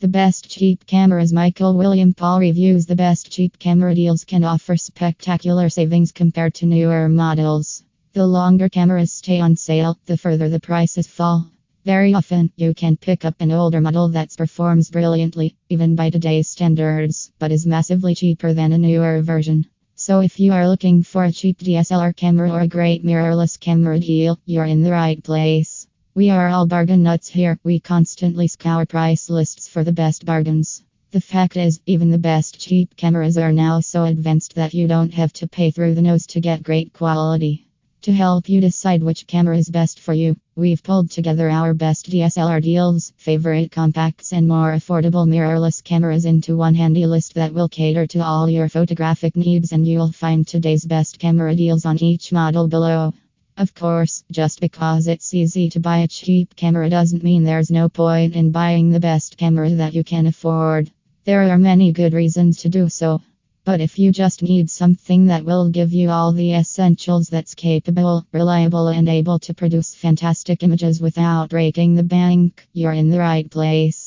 The best cheap cameras Michael William Paul reviews the best cheap camera deals can offer spectacular savings compared to newer models. The longer cameras stay on sale, the further the prices fall. Very often, you can pick up an older model that performs brilliantly, even by today's standards, but is massively cheaper than a newer version. So, if you are looking for a cheap DSLR camera or a great mirrorless camera deal, you're in the right place. We are all bargain nuts here. We constantly scour price lists for the best bargains. The fact is, even the best cheap cameras are now so advanced that you don't have to pay through the nose to get great quality. To help you decide which camera is best for you, we've pulled together our best DSLR deals, favorite compacts, and more affordable mirrorless cameras into one handy list that will cater to all your photographic needs, and you'll find today's best camera deals on each model below. Of course, just because it's easy to buy a cheap camera doesn't mean there's no point in buying the best camera that you can afford. There are many good reasons to do so. But if you just need something that will give you all the essentials that's capable, reliable, and able to produce fantastic images without breaking the bank, you're in the right place.